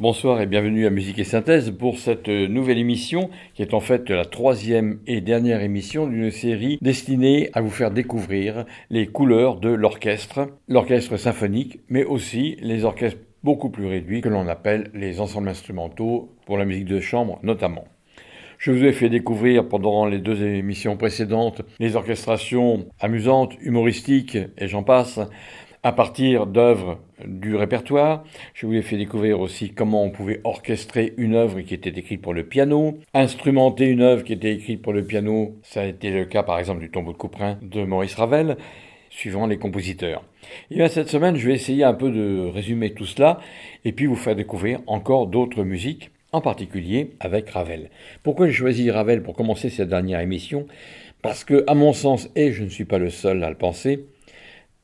Bonsoir et bienvenue à Musique et Synthèse pour cette nouvelle émission qui est en fait la troisième et dernière émission d'une série destinée à vous faire découvrir les couleurs de l'orchestre, l'orchestre symphonique, mais aussi les orchestres beaucoup plus réduits que l'on appelle les ensembles instrumentaux pour la musique de chambre notamment. Je vous ai fait découvrir pendant les deux émissions précédentes les orchestrations amusantes, humoristiques et j'en passe à partir d'œuvres du répertoire. Je vous ai fait découvrir aussi comment on pouvait orchestrer une œuvre qui était écrite pour le piano, instrumenter une œuvre qui était écrite pour le piano. Ça a été le cas par exemple du tombeau de Couperin de Maurice Ravel, suivant les compositeurs. Et bien cette semaine, je vais essayer un peu de résumer tout cela et puis vous faire découvrir encore d'autres musiques, en particulier avec Ravel. Pourquoi j'ai choisi Ravel pour commencer cette dernière émission? Parce que, à mon sens, et je ne suis pas le seul à le penser,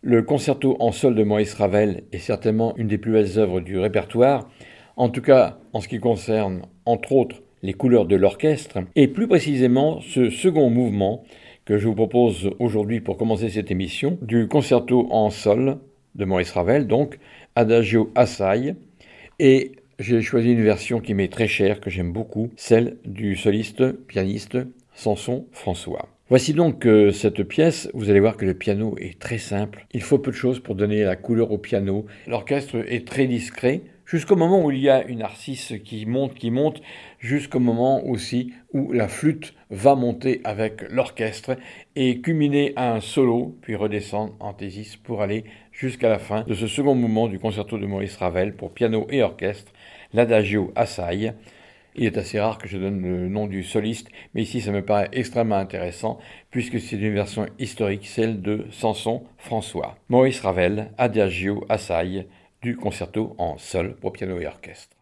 le concerto en sol de Maurice Ravel est certainement une des plus belles œuvres du répertoire, en tout cas en ce qui concerne, entre autres, les couleurs de l'orchestre, et plus précisément ce second mouvement que je vous propose aujourd'hui pour commencer cette émission, du concerto en sol de Maurice Ravel, donc Adagio Assai, et j'ai choisi une version qui m'est très chère, que j'aime beaucoup, celle du soliste pianiste Samson François. Voici donc euh, cette pièce. Vous allez voir que le piano est très simple. Il faut peu de choses pour donner la couleur au piano. L'orchestre est très discret jusqu'au moment où il y a une narcisse qui monte, qui monte, jusqu'au moment aussi où la flûte va monter avec l'orchestre et culminer à un solo, puis redescendre en thésis pour aller jusqu'à la fin de ce second mouvement du concerto de Maurice Ravel pour piano et orchestre, l'Adagio Assai. Il est assez rare que je donne le nom du soliste, mais ici ça me paraît extrêmement intéressant puisque c'est une version historique, celle de Samson François. Maurice Ravel, Adagio Assai, du concerto en sol pour piano et orchestre.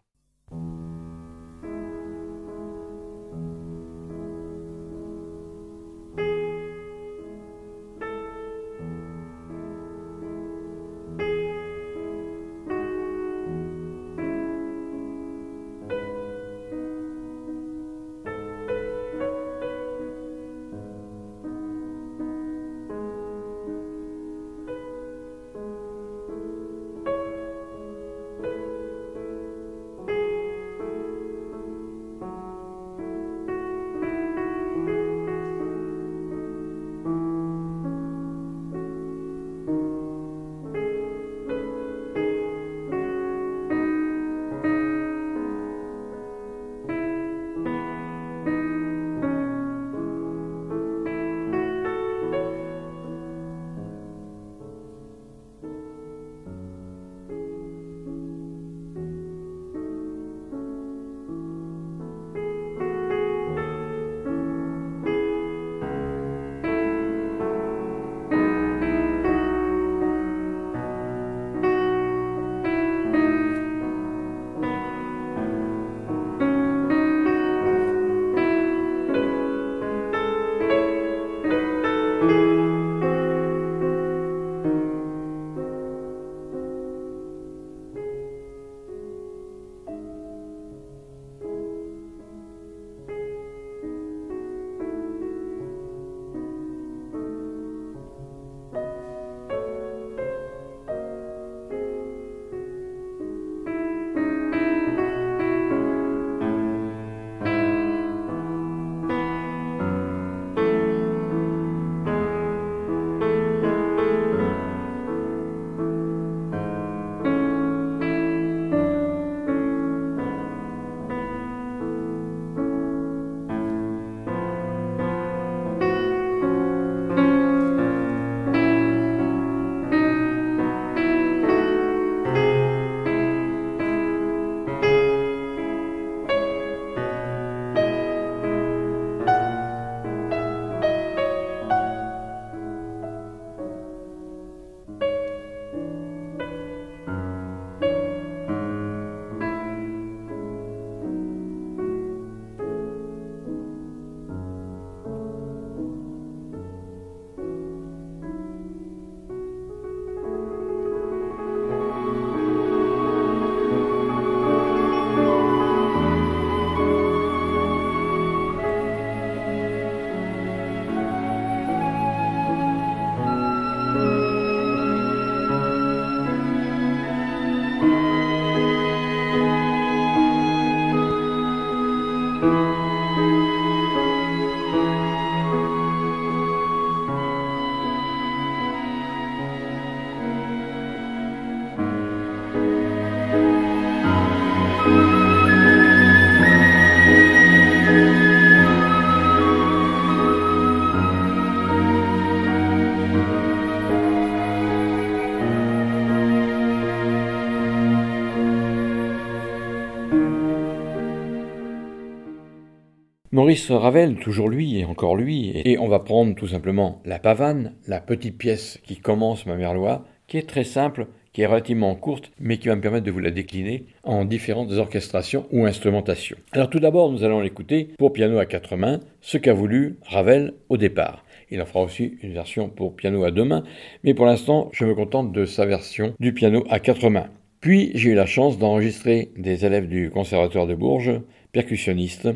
Maurice Ravel, toujours lui et encore lui, et on va prendre tout simplement la pavane, la petite pièce qui commence ma merlois, qui est très simple, qui est relativement courte, mais qui va me permettre de vous la décliner en différentes orchestrations ou instrumentations. Alors tout d'abord, nous allons l'écouter pour piano à quatre mains, ce qu'a voulu Ravel au départ. Il en fera aussi une version pour piano à deux mains, mais pour l'instant, je me contente de sa version du piano à quatre mains. Puis j'ai eu la chance d'enregistrer des élèves du Conservatoire de Bourges, percussionnistes,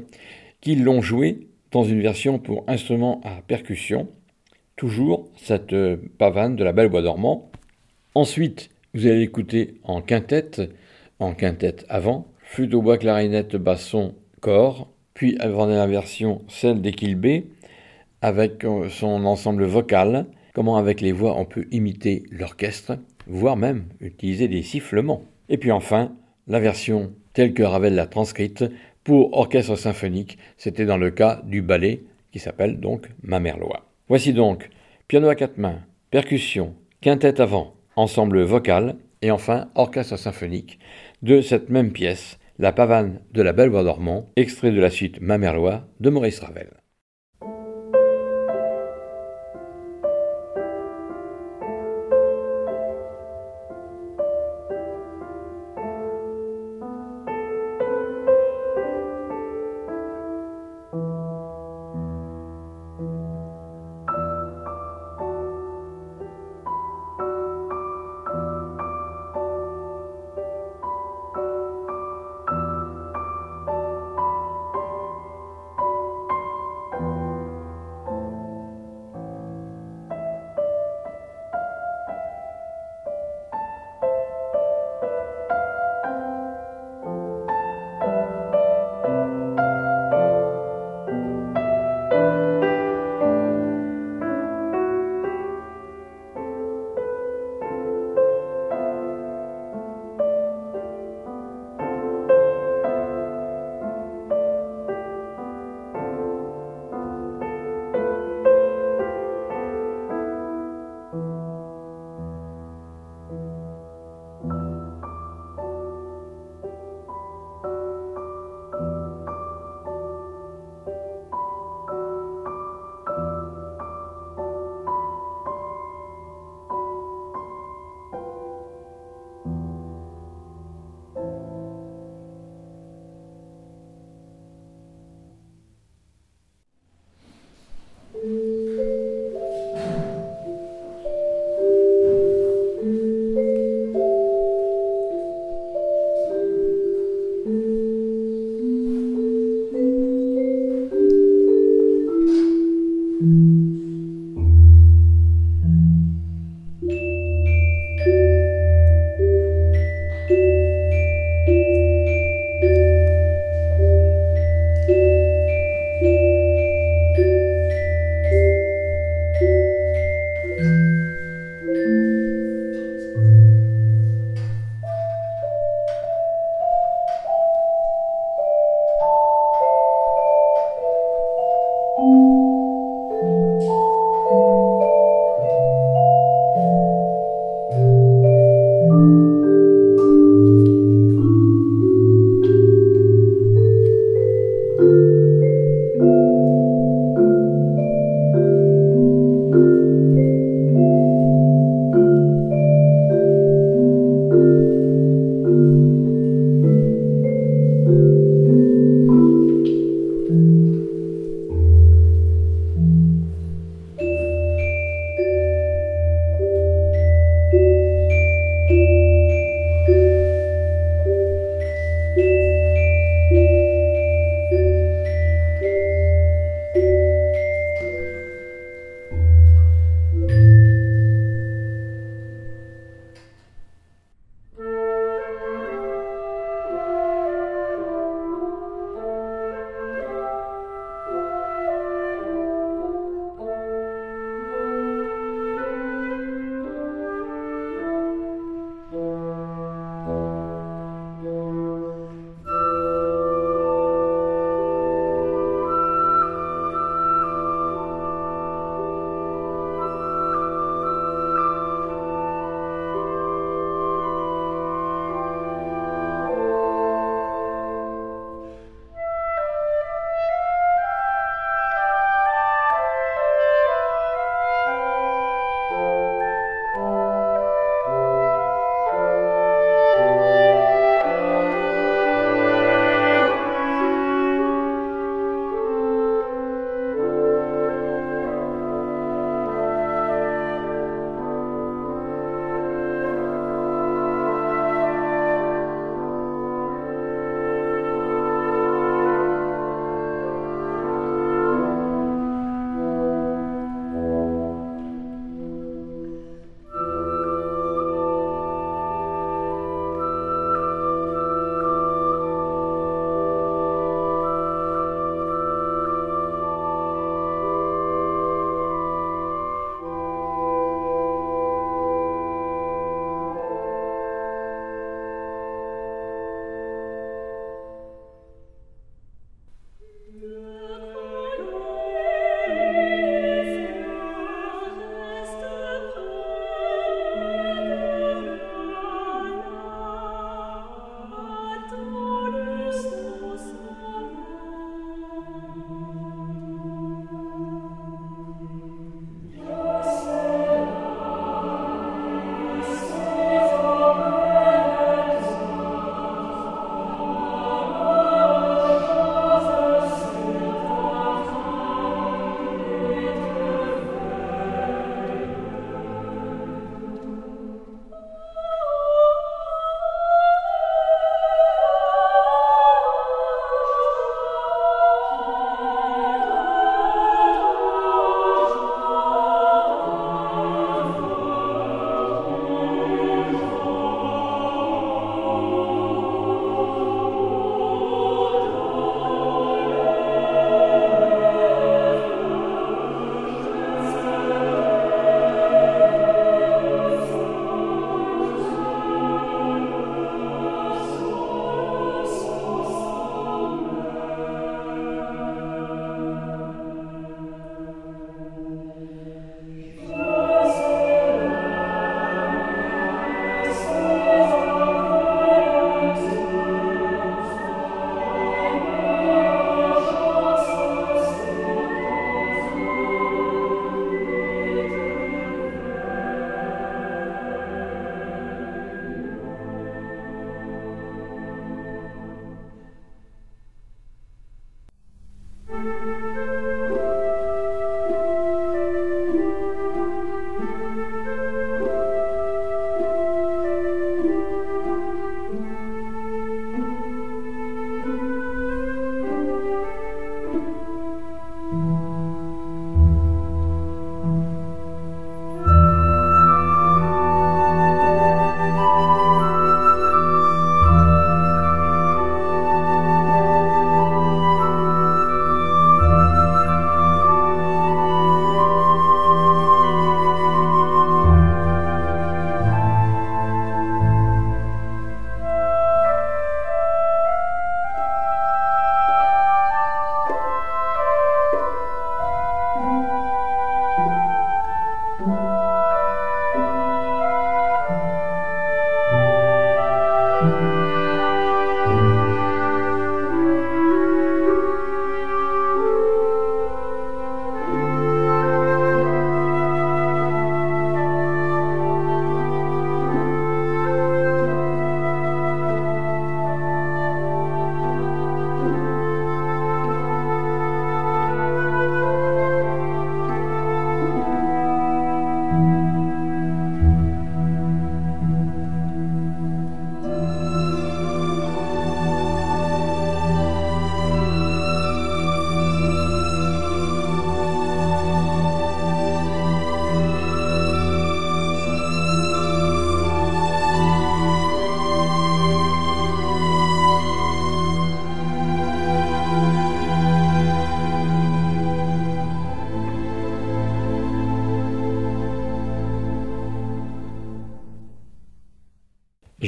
qui l'ont joué dans une version pour instrument à percussion, toujours cette euh, pavane de la Belle Bois dormant. Ensuite, vous allez l'écouter en quintette, en quintette avant, flûte bois, clarinette, basson, corps, puis avant la version celle d'Equilbé, avec euh, son ensemble vocal, comment avec les voix on peut imiter l'orchestre, voire même utiliser des sifflements. Et puis enfin, la version telle que Ravel l'a transcrite pour orchestre symphonique, c'était dans le cas du ballet qui s'appelle donc Mamerlois. Voici donc piano à quatre mains, percussion, quintette avant, ensemble vocal et enfin orchestre symphonique de cette même pièce, La pavane de la Belle Voix dormant, extrait de la suite Mamerlois de Maurice Ravel.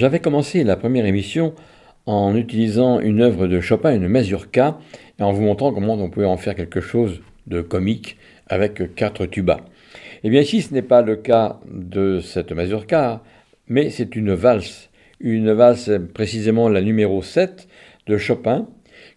J'avais commencé la première émission en utilisant une œuvre de Chopin, une mazurka, et en vous montrant comment on pouvait en faire quelque chose de comique avec quatre tubas. Eh bien ici, ce n'est pas le cas de cette mazurka, mais c'est une valse, une valse précisément la numéro 7 de Chopin,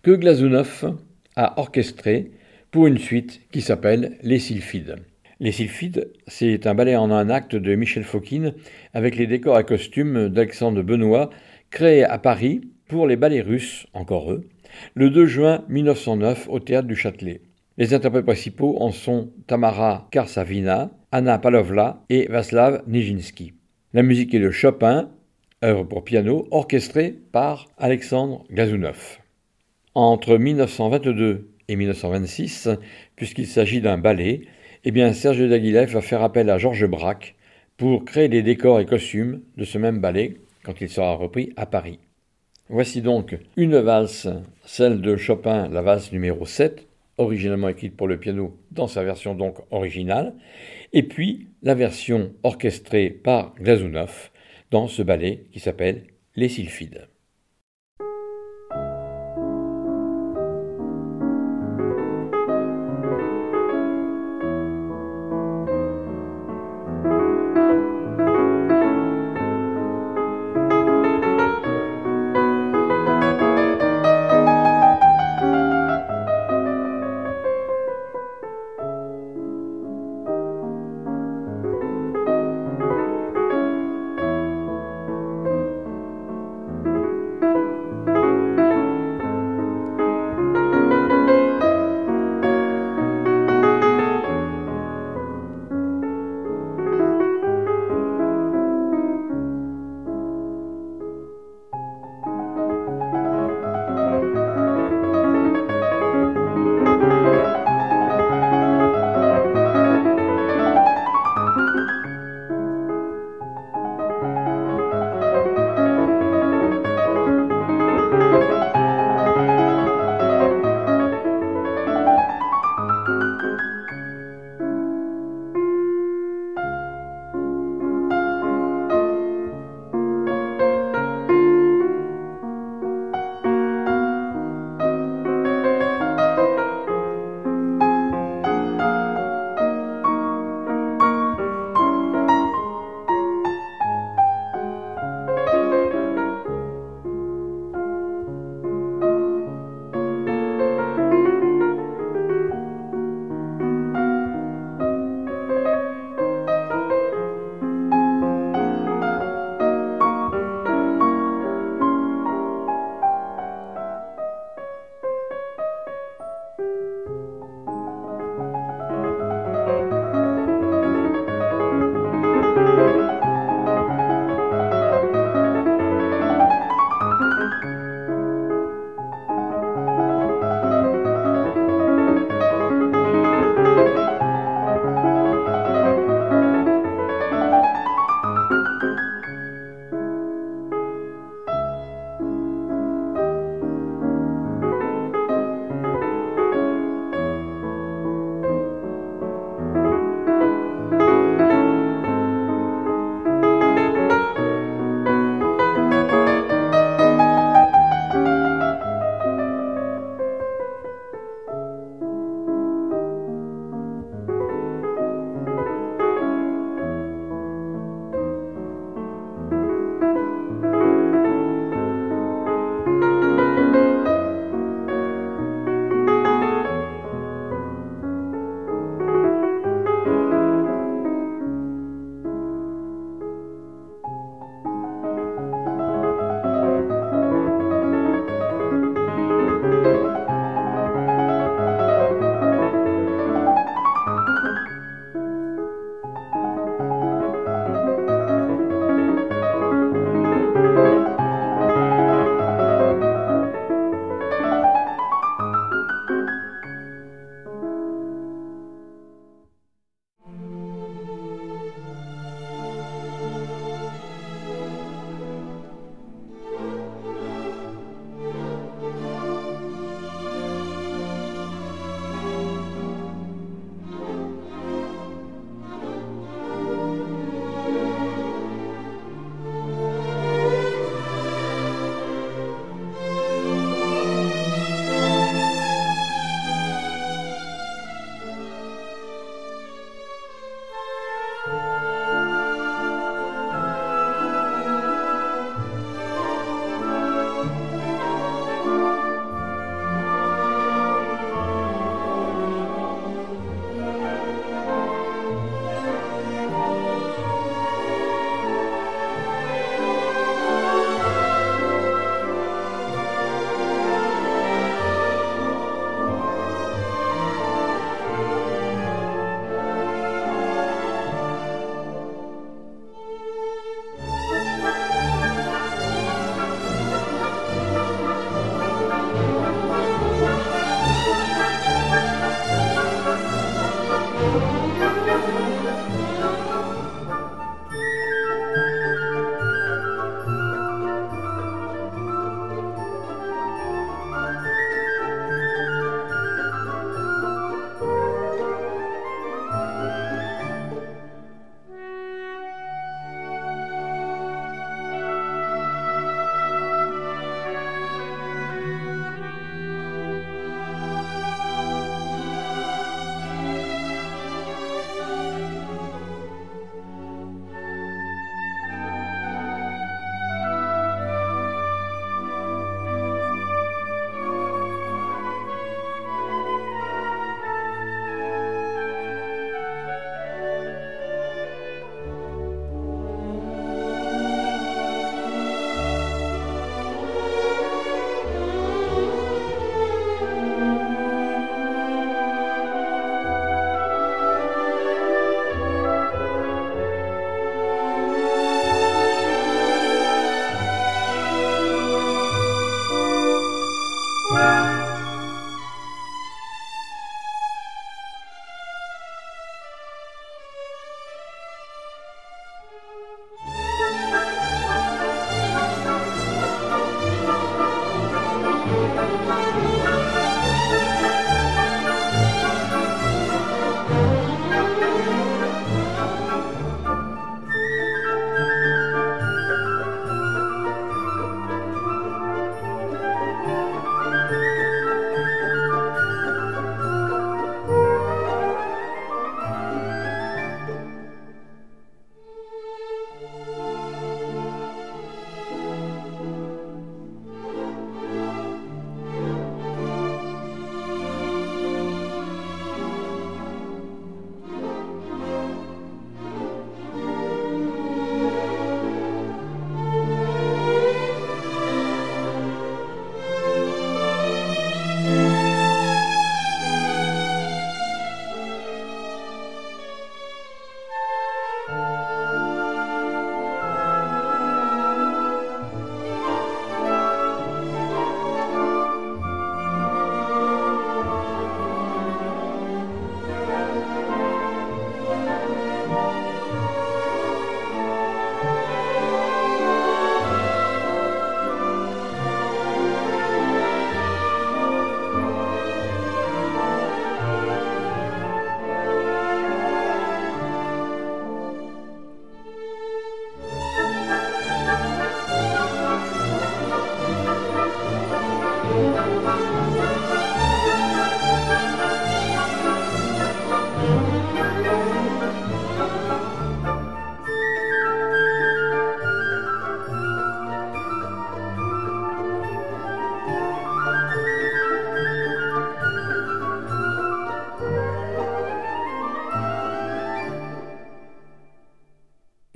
que Glazunov a orchestrée pour une suite qui s'appelle Les Sylphides. Les Sylphides, c'est un ballet en un acte de Michel Fokine avec les décors et costumes d'Alexandre Benoît, créé à Paris pour les ballets russes, encore eux, le 2 juin 1909 au théâtre du Châtelet. Les interprètes principaux en sont Tamara Karsavina, Anna Palovla et Vaslav Nijinsky. La musique est de Chopin, œuvre pour piano, orchestrée par Alexandre Glazunov. Entre 1922 et 1926, puisqu'il s'agit d'un ballet, eh bien Serge Daguilev va faire appel à Georges Braque pour créer les décors et costumes de ce même ballet quand il sera repris à Paris. Voici donc une valse, celle de Chopin, la valse numéro 7, originellement écrite pour le piano dans sa version donc originale, et puis la version orchestrée par Glazunov dans ce ballet qui s'appelle Les Sylphides.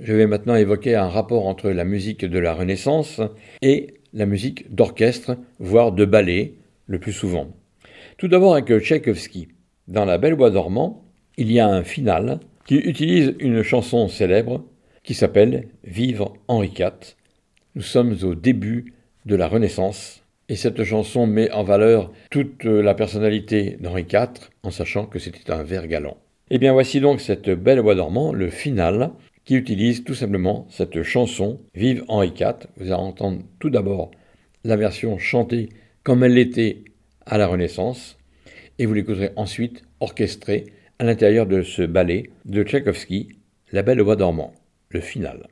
Je vais maintenant évoquer un rapport entre la musique de la Renaissance et la musique d'orchestre, voire de ballet, le plus souvent. Tout d'abord avec Tchaïkovski. Dans La Belle Bois dormant, il y a un final qui utilise une chanson célèbre qui s'appelle Vivre Henri IV. Nous sommes au début de la Renaissance et cette chanson met en valeur toute la personnalité d'Henri IV en sachant que c'était un vers galant. Eh bien voici donc cette belle voix dormant, le final, qui utilise tout simplement cette chanson Vive Henri IV. Vous allez entendre tout d'abord la version chantée comme elle l'était à la Renaissance, et vous l'écouterez ensuite orchestrée à l'intérieur de ce ballet de Tchaïkovski, La Belle Voix dormant, le final.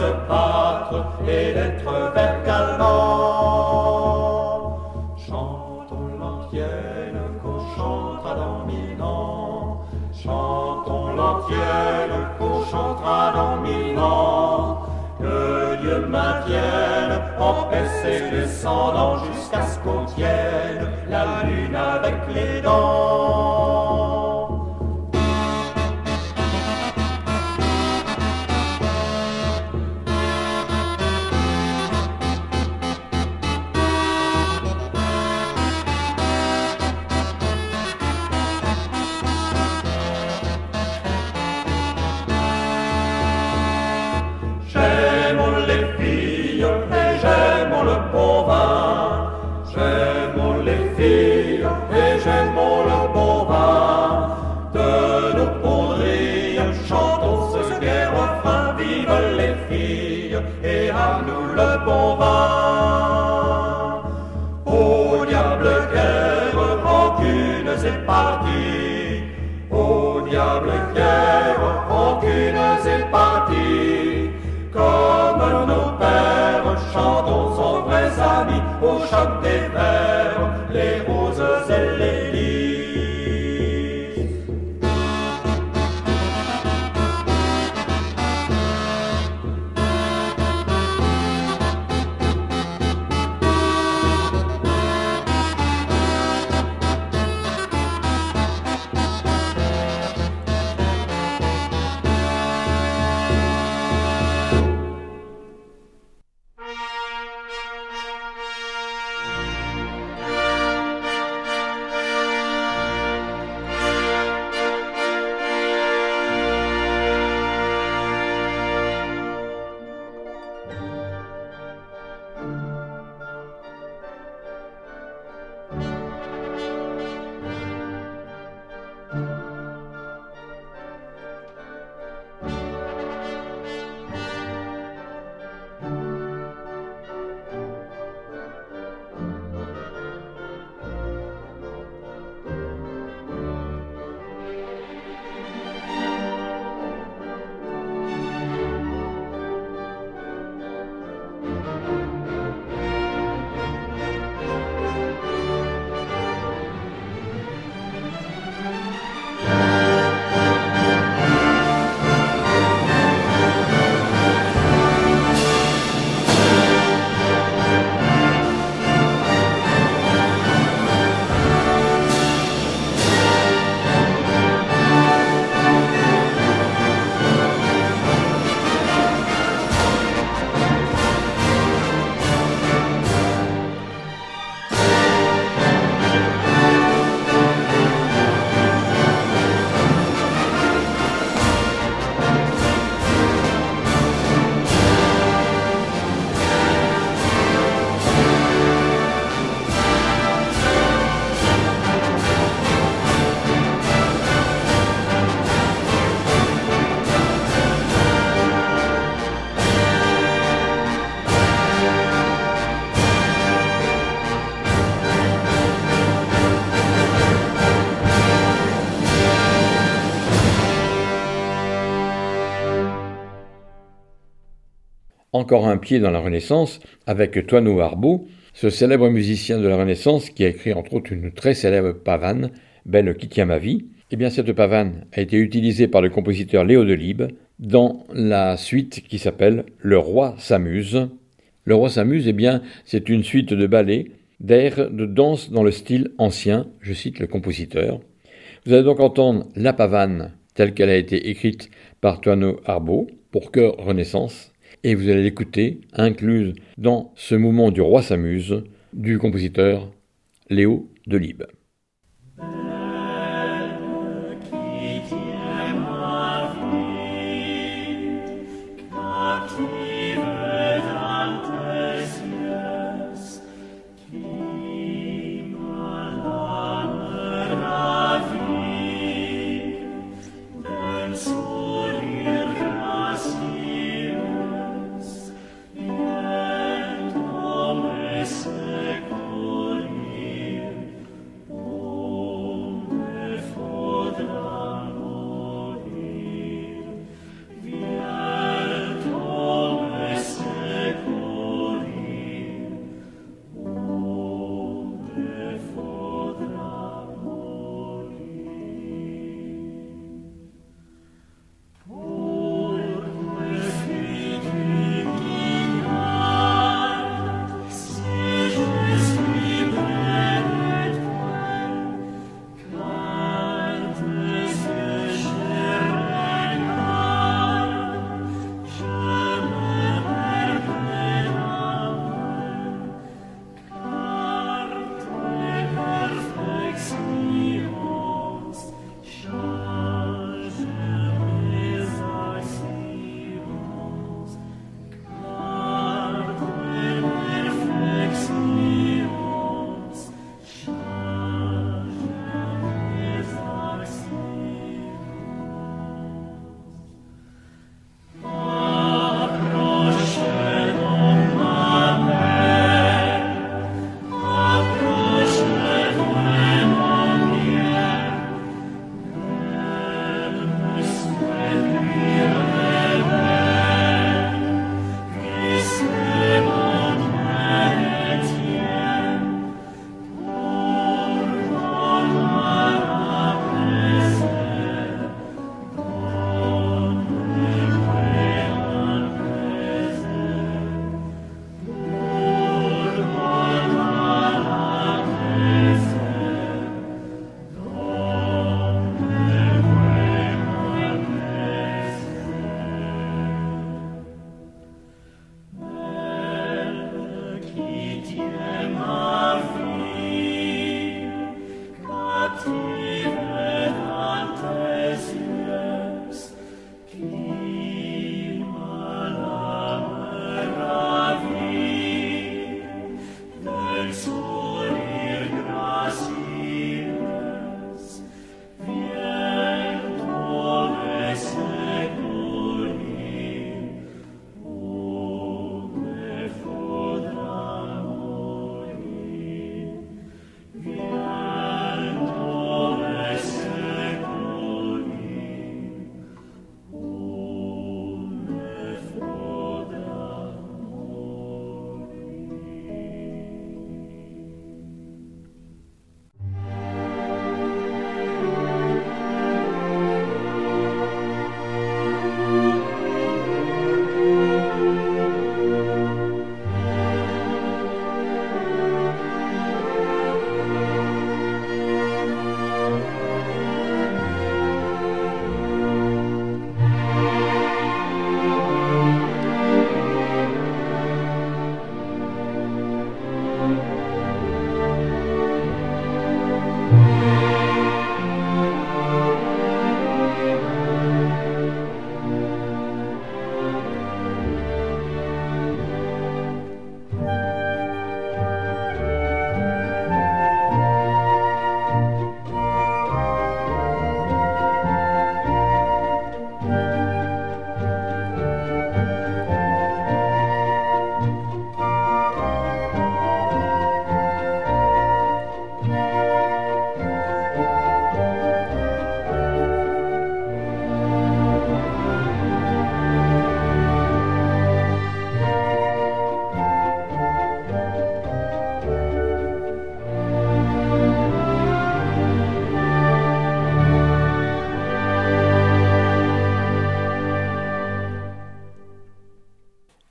Se battre et d'être vert. Chantons l'antienne qu'on chantera dans mille ans. Chantons l'antienne qu'on chantera dans mille ans. Que Dieu maintienne en paix ses descendants jusqu'à ce qu'on tienne la lune avec les dents. Bon vent. Encore un pied dans la Renaissance avec Toineau Arbeau, ce célèbre musicien de la Renaissance qui a écrit entre autres une très célèbre pavane, Belle qui tient ma vie. Eh bien, cette pavane a été utilisée par le compositeur Léo Delibes dans la suite qui s'appelle Le roi s'amuse. Le roi s'amuse, eh bien, c'est une suite de ballets, d'airs, de danse dans le style ancien, je cite le compositeur. Vous allez donc entendre la pavane telle qu'elle a été écrite par Toineau Arbeau pour chœur Renaissance, et vous allez l'écouter incluse dans ce mouvement du roi s'amuse du compositeur Léo Delibes.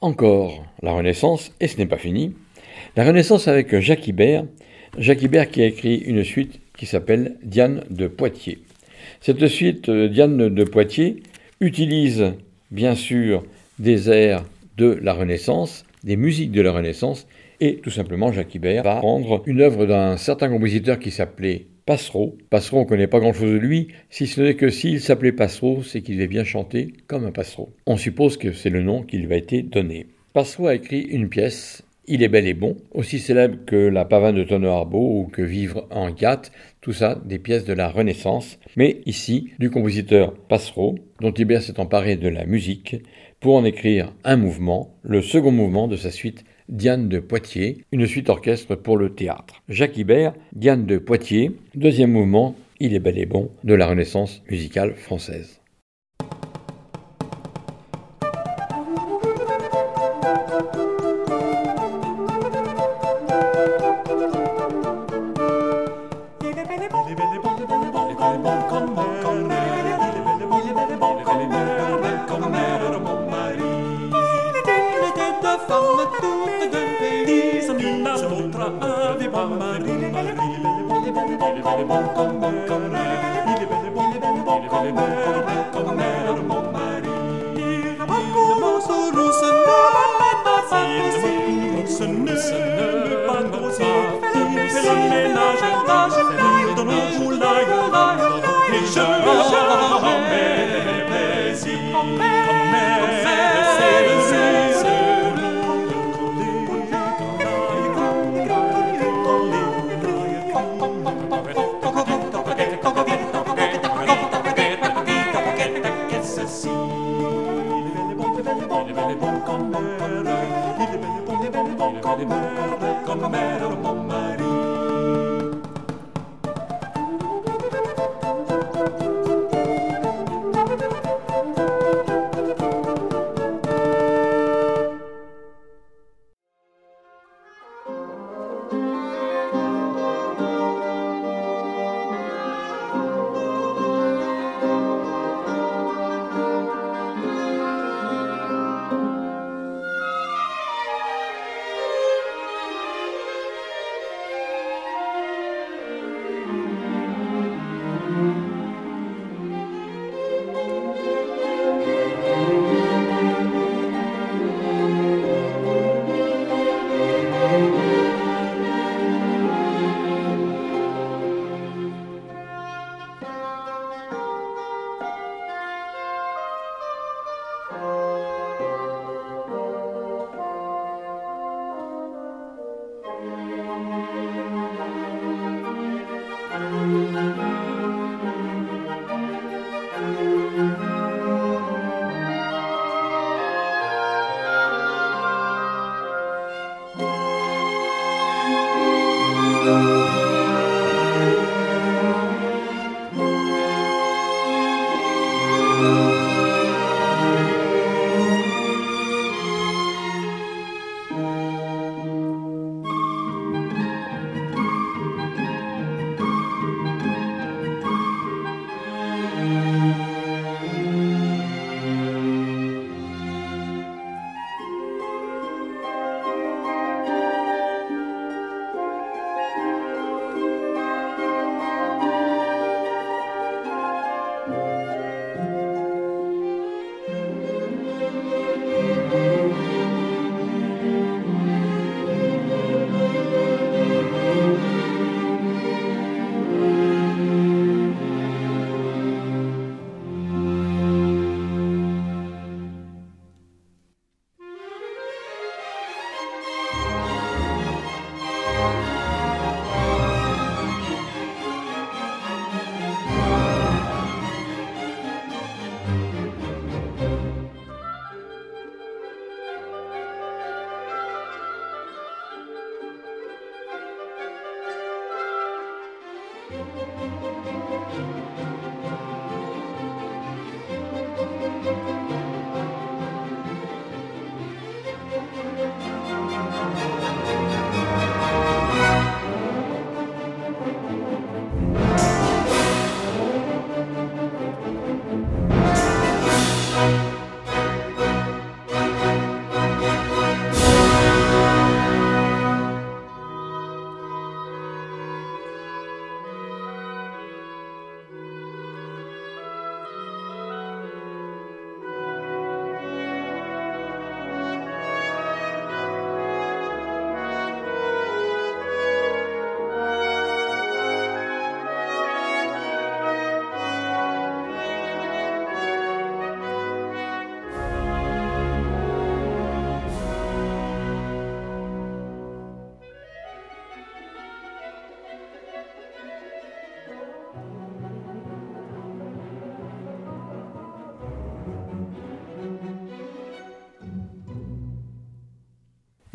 Encore la Renaissance, et ce n'est pas fini. La Renaissance avec Jacques Ibert, Jacques Ibert qui a écrit une suite qui s'appelle Diane de Poitiers. Cette suite euh, Diane de Poitiers utilise bien sûr des airs de la Renaissance, des musiques de la Renaissance, et tout simplement Jacques Ibert va prendre une œuvre d'un certain compositeur qui s'appelait Passereau. Passereau, on ne connaît pas grand-chose de lui, si ce n'est que s'il s'appelait Passereau, c'est qu'il est bien chanté comme un passereau. On suppose que c'est le nom qui lui a été donné. Passereau a écrit une pièce, Il est bel et bon, aussi célèbre que La pavane de Tonneau Arbault ou que Vivre en Gatte, tout ça des pièces de la Renaissance, mais ici du compositeur Passereau, dont Ibert s'est emparé de la musique pour en écrire un mouvement, le second mouvement de sa suite Diane de Poitiers, une suite orchestre pour le théâtre. Jacques Ibert, Diane de Poitiers, deuxième mouvement, Il est bel et bon, de la Renaissance musicale française.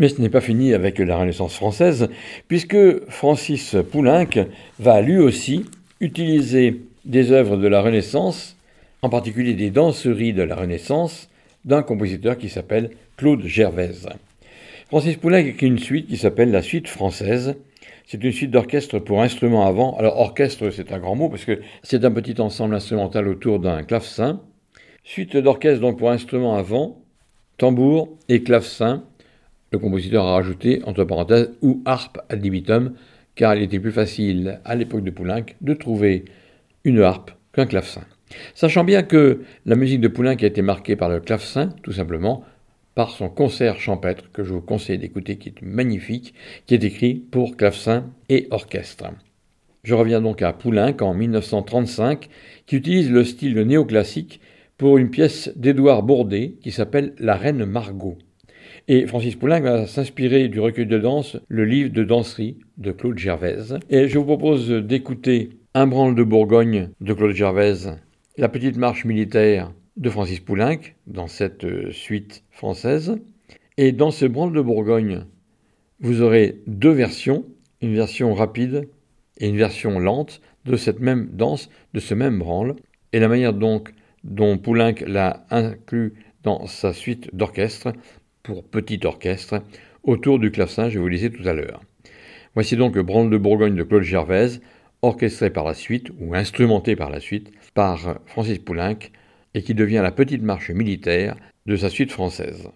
Mais ce n'est pas fini avec la Renaissance française, puisque Francis Poulenc va lui aussi utiliser des œuvres de la Renaissance, en particulier des danseries de la Renaissance, d'un compositeur qui s'appelle Claude Gervaise. Francis Poulenc écrit une suite qui s'appelle la Suite française. C'est une suite d'orchestre pour instruments avant. Alors orchestre, c'est un grand mot parce que c'est un petit ensemble instrumental autour d'un clavecin. Suite d'orchestre donc pour instruments avant, tambour et clavecin. Le compositeur a rajouté entre parenthèses ou harpe ad libitum car il était plus facile à l'époque de Poulenc de trouver une harpe qu'un clavecin. Sachant bien que la musique de Poulenc a été marquée par le clavecin, tout simplement, par son concert champêtre que je vous conseille d'écouter, qui est magnifique, qui est écrit pour clavecin et orchestre. Je reviens donc à Poulenc en 1935, qui utilise le style néoclassique pour une pièce d'Édouard Bourdet qui s'appelle La Reine Margot. Et Francis Poulenc va s'inspirer du recueil de danse Le livre de danserie de Claude Gervaise. Et je vous propose d'écouter Un branle de Bourgogne de Claude Gervaise, La petite marche militaire de Francis Poulenc dans cette euh, suite française. Et dans ce branle de Bourgogne, vous aurez deux versions, une version rapide et une version lente de cette même danse, de ce même branle. Et la manière donc dont Poulenc l'a inclus dans sa suite d'orchestre, pour petit orchestre, autour du clavecin, je vous le disais tout à l'heure. Voici donc le branle de Bourgogne de Claude Gervaise, orchestré par la suite, ou instrumenté par la suite, par Francis Poulenc, et qui devient la petite marche militaire de sa suite française.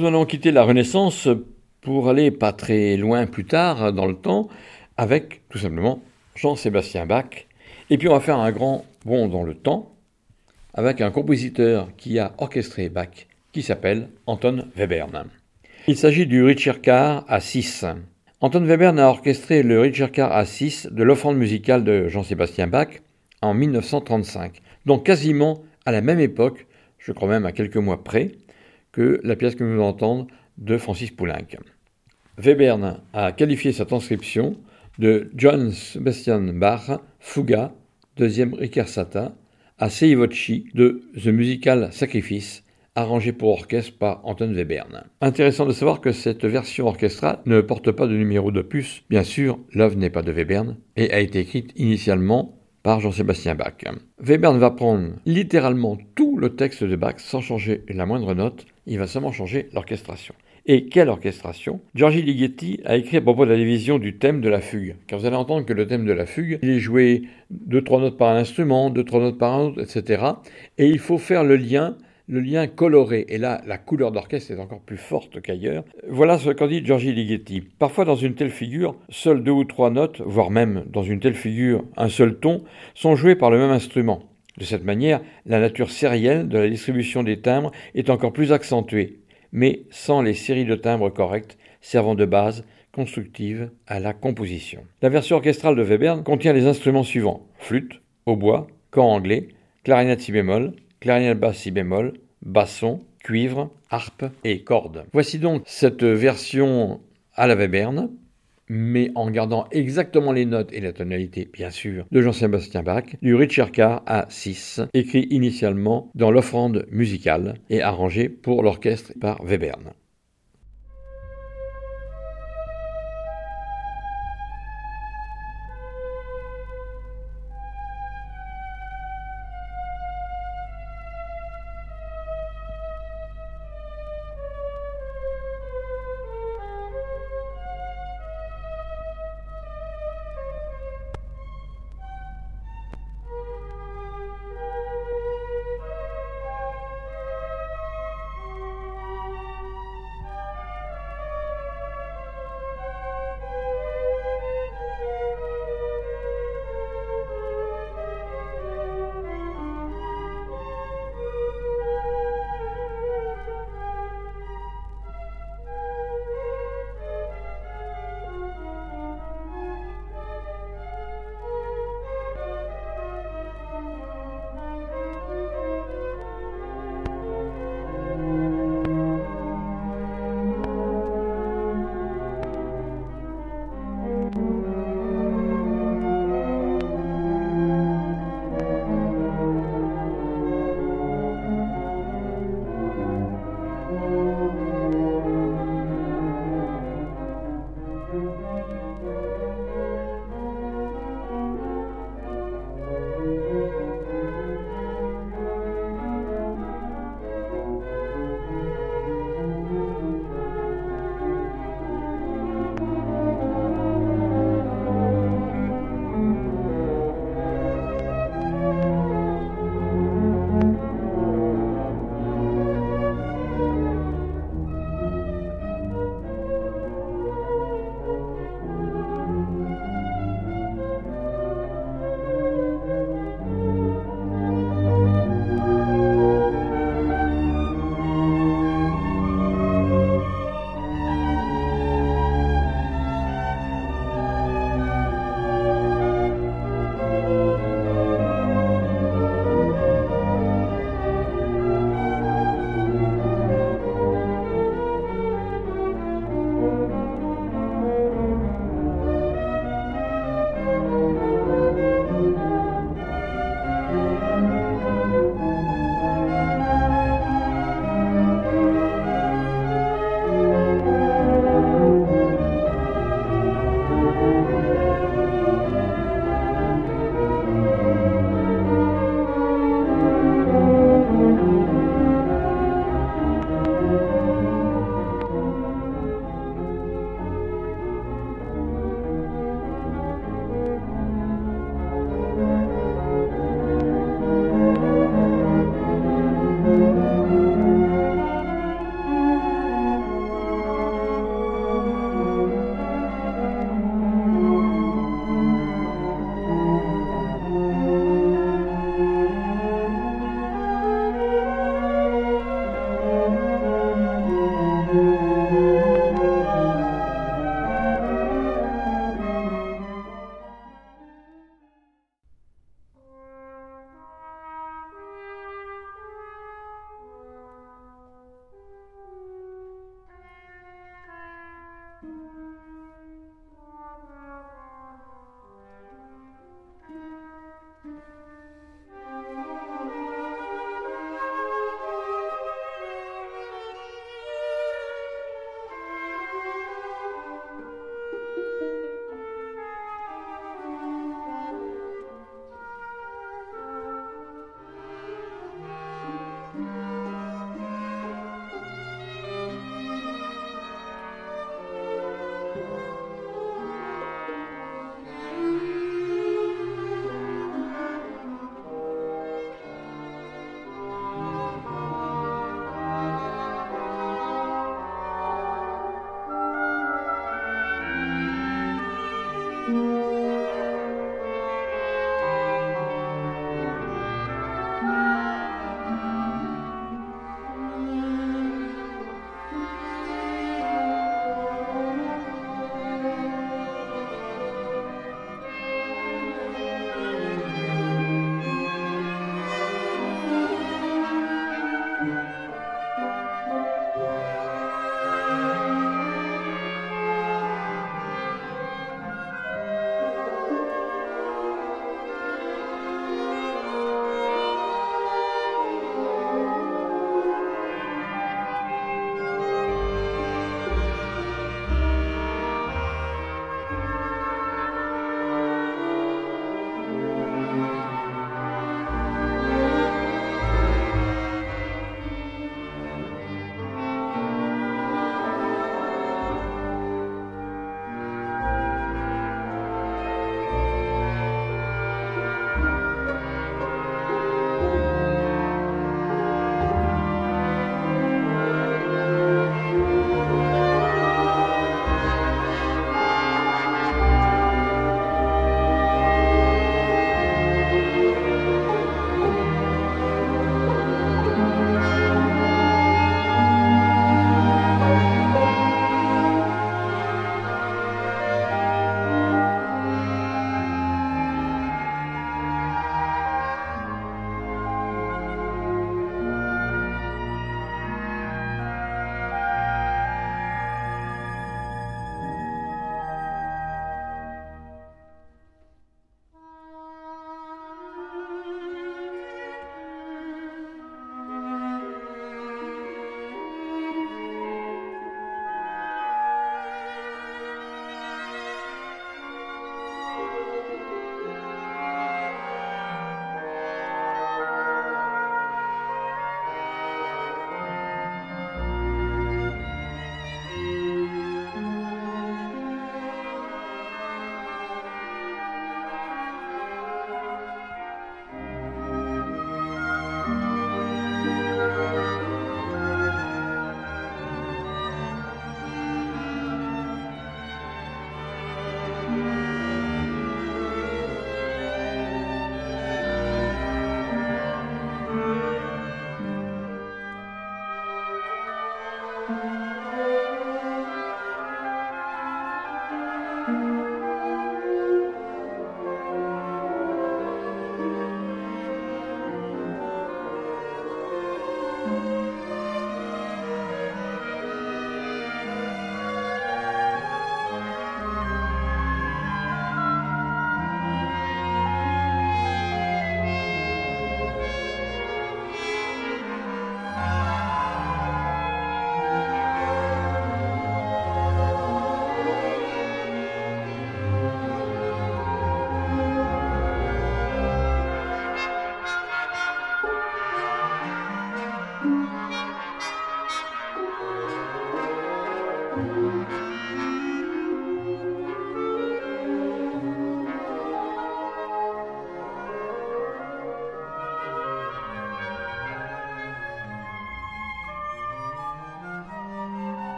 Nous allons quitter la Renaissance pour aller pas très loin plus tard dans le temps avec tout simplement Jean-Sébastien Bach. Et puis on va faire un grand bond dans le temps avec un compositeur qui a orchestré Bach qui s'appelle Anton Webern. Il s'agit du Ritschirkar à 6. Anton Webern a orchestré le Ritschirkar à 6 de l'offrande musicale de Jean-Sébastien Bach en 1935. donc quasiment à la même époque, je crois même à quelques mois près, que la pièce que nous entendons de Francis Poulenc. Webern a qualifié sa transcription de John Sebastian Bach, Fuga, deuxième Richersata, à Seivoci de The Musical Sacrifice, arrangé pour orchestre par Anton Webern. Intéressant de savoir que cette version orchestrale ne porte pas de numéro d'opus. Bien sûr, l'œuvre n'est pas de Webern et a été écrite initialement par Jean-Sébastien Bach. Webern va prendre littéralement tout le texte de Bach sans changer la moindre note, il va seulement changer l'orchestration. Et quelle orchestration? Giorgi Ligeti a écrit à propos de la division du thème de la fugue. Car vous allez entendre que le thème de la fugue, il est joué deux, trois notes par un instrument, deux, trois notes par un autre, etc. Et il faut faire le lien le lien coloré. Et là, la couleur d'orchestre est encore plus forte qu'ailleurs. Voilà ce qu'en dit Giorgi Ligeti. Parfois, dans une telle figure, seules deux ou trois notes, voire même dans une telle figure, un seul ton, sont joués par le même instrument. De cette manière, la nature sérielle de la distribution des timbres est encore plus accentuée, mais sans les séries de timbres correctes servant de base constructive à la composition. La version orchestrale de Webern contient les instruments suivants flûte, hautbois, camp anglais, clarinette si bémol, clarinette basse si bémol, basson, cuivre, harpe et cordes. Voici donc cette version à la Webern, mais en gardant exactement les notes et la tonalité, bien sûr, de Jean-Sébastien Bach, du Richard Carr à 6, écrit initialement dans l'offrande musicale et arrangé pour l'orchestre par Webern.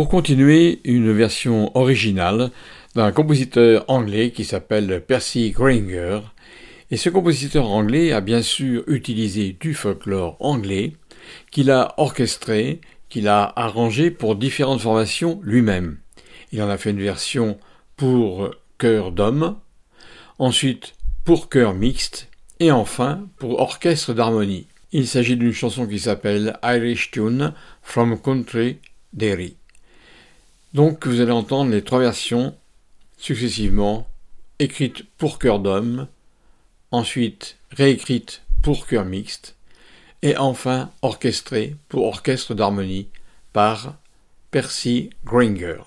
Pour continuer, une version originale d'un compositeur anglais qui s'appelle Percy Grainger. Et ce compositeur anglais a bien sûr utilisé du folklore anglais qu'il a orchestré, qu'il a arrangé pour différentes formations lui-même. Il en a fait une version pour chœur d'homme, ensuite pour chœur mixte et enfin pour orchestre d'harmonie. Il s'agit d'une chanson qui s'appelle Irish Tune from Country Derry. Donc vous allez entendre les trois versions successivement écrites pour chœur d'homme, ensuite réécrites pour chœur mixte, et enfin orchestrées pour orchestre d'harmonie par Percy Gringer.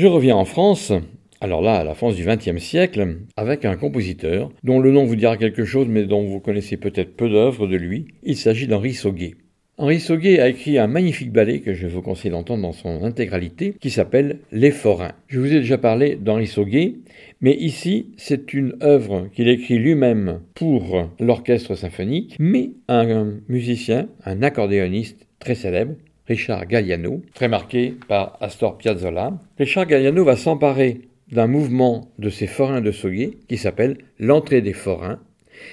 Je reviens en France, alors là, à la France du XXe siècle, avec un compositeur dont le nom vous dira quelque chose mais dont vous connaissez peut-être peu d'œuvres de lui. Il s'agit d'Henri Sauguet. Henri Sauguet a écrit un magnifique ballet que je vous conseille d'entendre dans son intégralité qui s'appelle Les Forains. Je vous ai déjà parlé d'Henri Sauguet, mais ici c'est une œuvre qu'il écrit lui-même pour l'orchestre symphonique, mais un musicien, un accordéoniste très célèbre, Richard Galliano, très marqué par Astor Piazzolla. Richard Galliano va s'emparer d'un mouvement de ces forains de Sauguet qui s'appelle l'entrée des forains.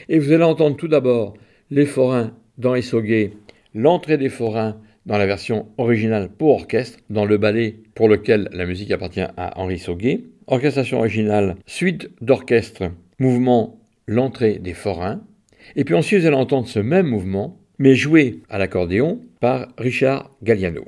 Et vous allez entendre tout d'abord les forains d'Henri Sauguet l'entrée des forains dans la version originale pour orchestre, dans le ballet pour lequel la musique appartient à Henri Sauguet. Orchestration originale, suite d'orchestre, mouvement, l'entrée des forains. Et puis ensuite, vous allez entendre ce même mouvement, mais joué à l'accordéon par Richard Galliano.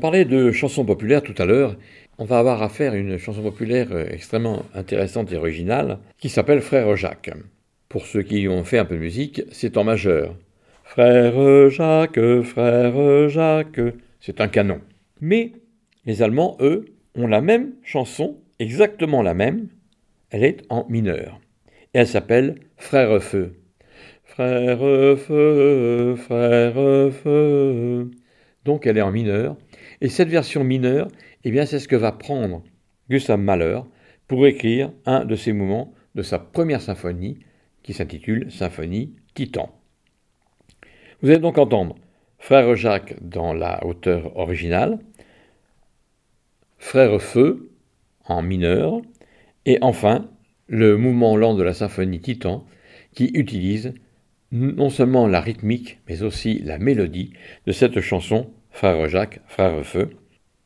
Parlait de chansons populaires tout à l'heure. On va avoir à une chanson populaire euh, extrêmement intéressante et originale qui s'appelle Frère Jacques. Pour ceux qui ont fait un peu de musique, c'est en majeur. Frère Jacques, frère Jacques, c'est un canon. Mais les Allemands, eux, ont la même chanson, exactement la même. Elle est en mineur. Et elle s'appelle Frère Feu. Frère Feu, frère Feu. Donc elle est en mineur. Et cette version mineure, eh bien, c'est ce que va prendre Gustav Mahler pour écrire un de ses mouvements de sa première symphonie, qui s'intitule Symphonie Titan. Vous allez donc entendre Frère Jacques dans la hauteur originale, Frère Feu en mineur, et enfin le mouvement lent de la symphonie Titan qui utilise non seulement la rythmique mais aussi la mélodie de cette chanson Frère Jacques, Frère Feu,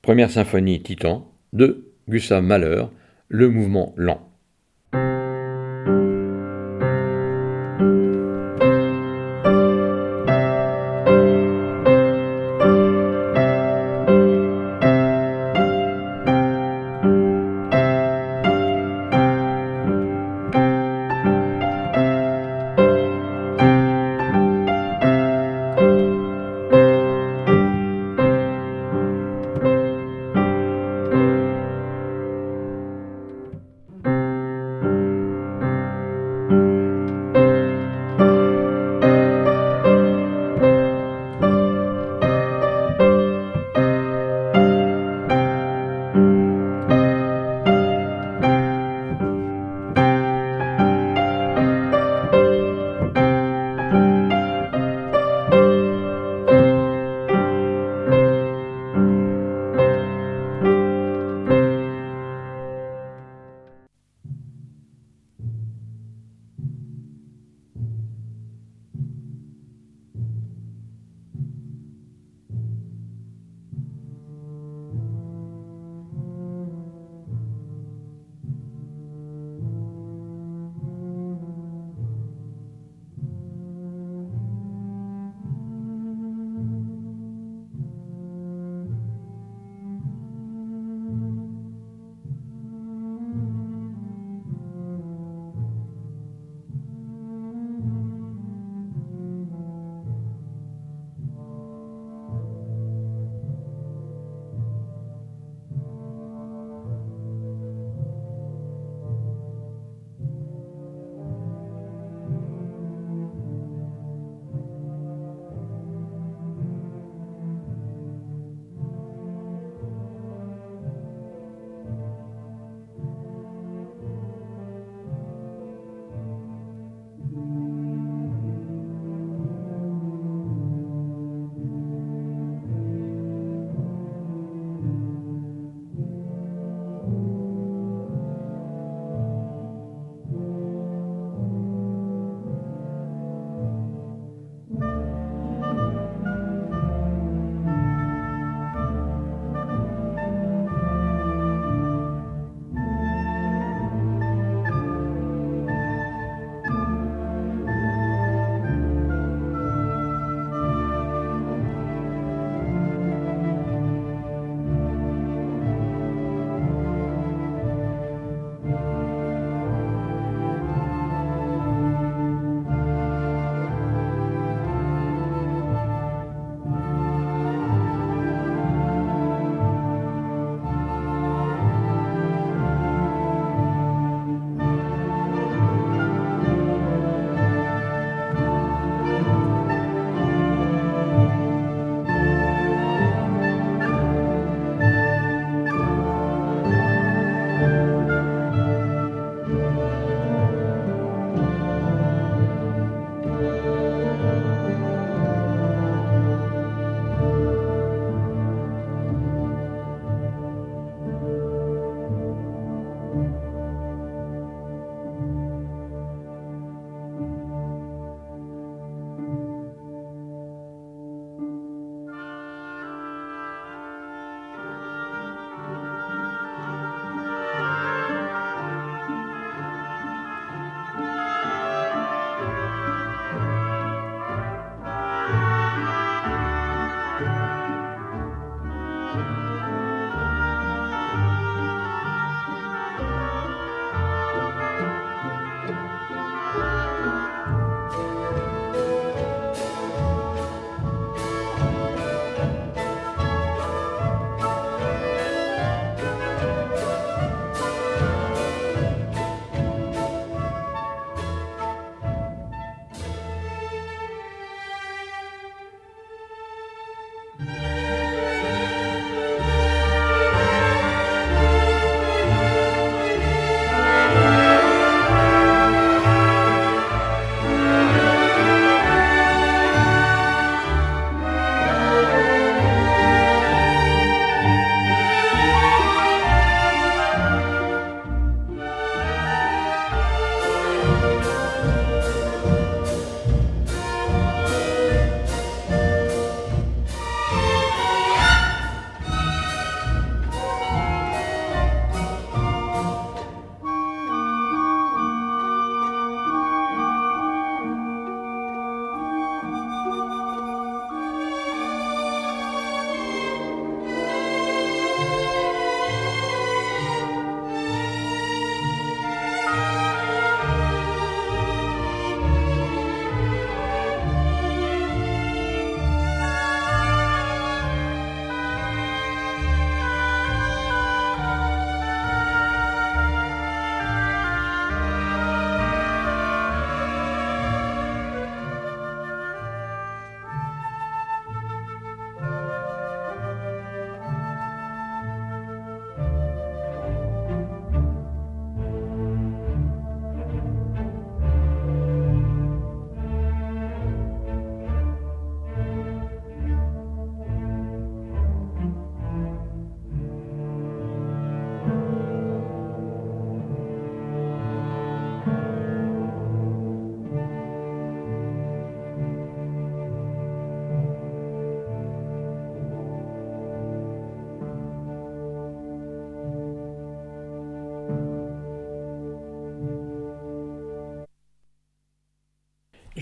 première symphonie Titan de Gustave Mahler, le mouvement lent.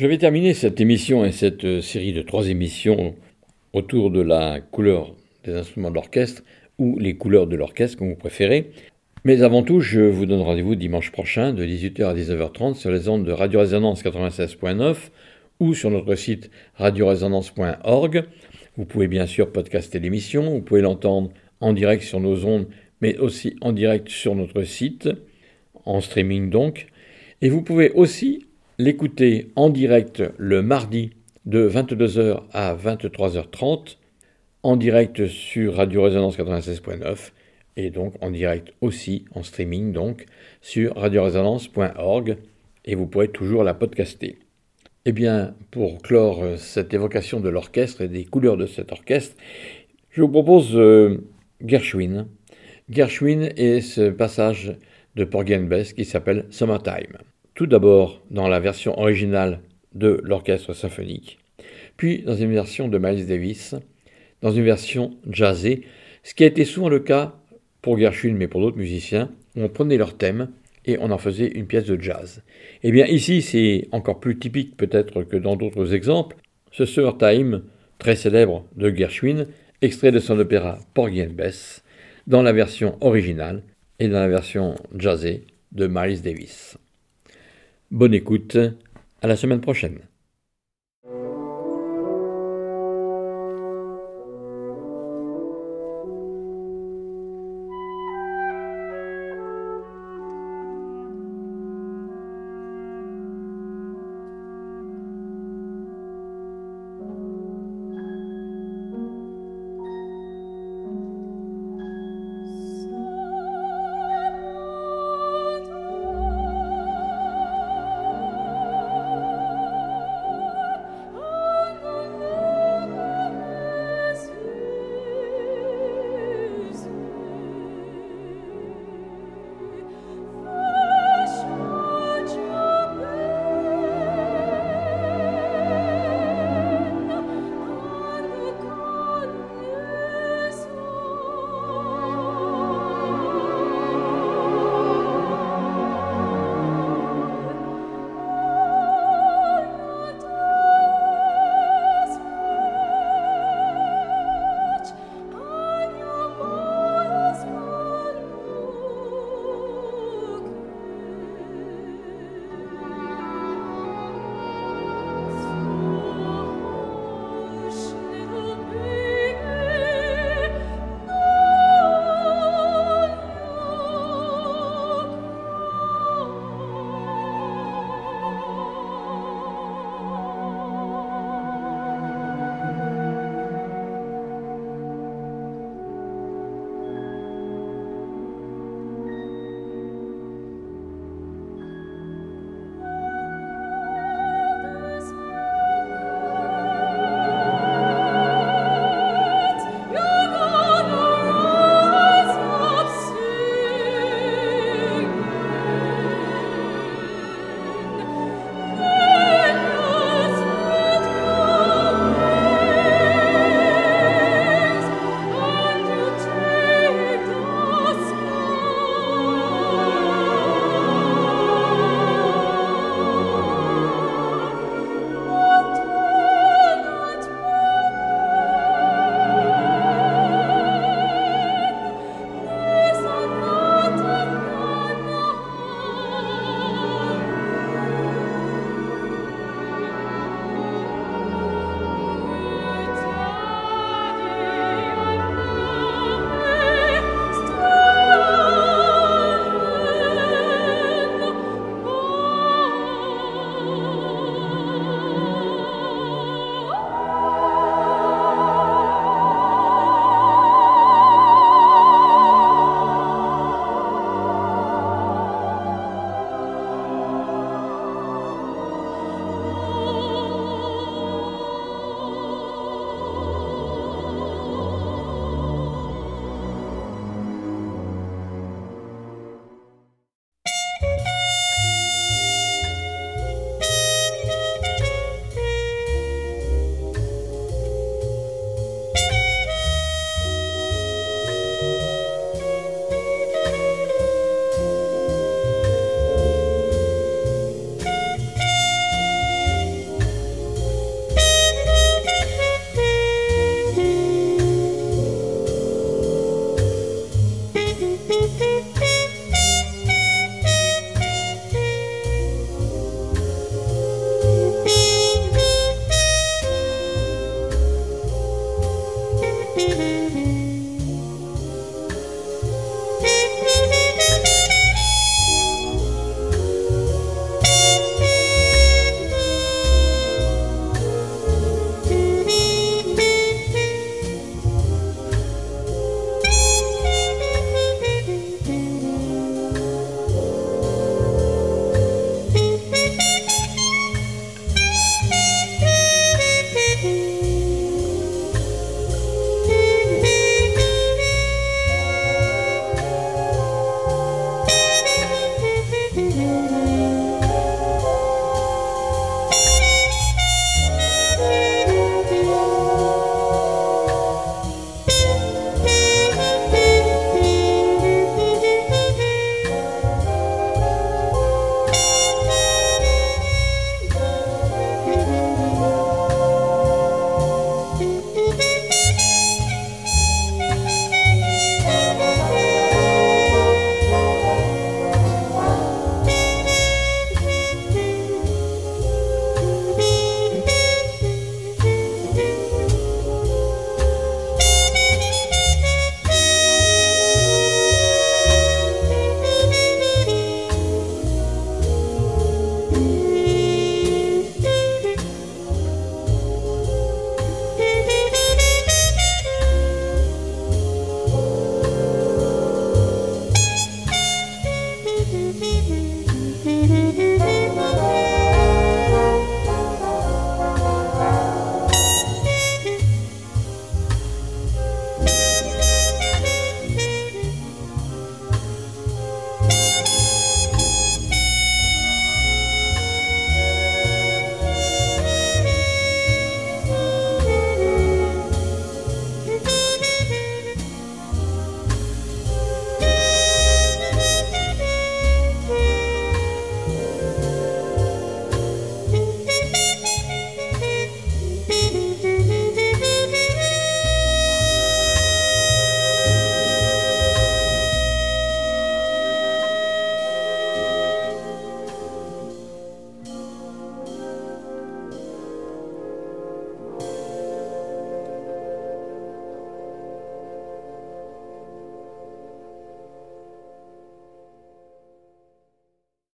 Je vais terminer cette émission et cette euh, série de trois émissions autour de la couleur des instruments de l'orchestre ou les couleurs de l'orchestre, comme vous préférez. Mais avant tout, je vous donne rendez-vous dimanche prochain de 18h à 19h30 sur les ondes de Radio Résonance 96.9 ou sur notre site radioresonance.org. Vous pouvez bien sûr podcaster l'émission, vous pouvez l'entendre en direct sur nos ondes, mais aussi en direct sur notre site, en streaming donc. Et vous pouvez aussi l'écouter en direct le mardi de 22h à 23h30, en direct sur Radio Résonance 96.9 et donc en direct aussi en streaming donc sur radioresonance.org et vous pourrez toujours la podcaster. Eh bien, pour clore cette évocation de l'orchestre et des couleurs de cet orchestre, je vous propose euh, Gershwin. Gershwin et ce passage de Porgy Bess qui s'appelle Summertime. Tout d'abord dans la version originale de l'orchestre symphonique, puis dans une version de Miles Davis, dans une version jazzée, ce qui a été souvent le cas pour Gershwin mais pour d'autres musiciens, où on prenait leur thème et on en faisait une pièce de jazz. Eh bien ici c'est encore plus typique peut-être que dans d'autres exemples, ce Summertime, très célèbre de Gershwin, extrait de son opéra Porgy Bess, dans la version originale et dans la version jazzée de Miles Davis. Bonne écoute, à la semaine prochaine. Mm-hmm.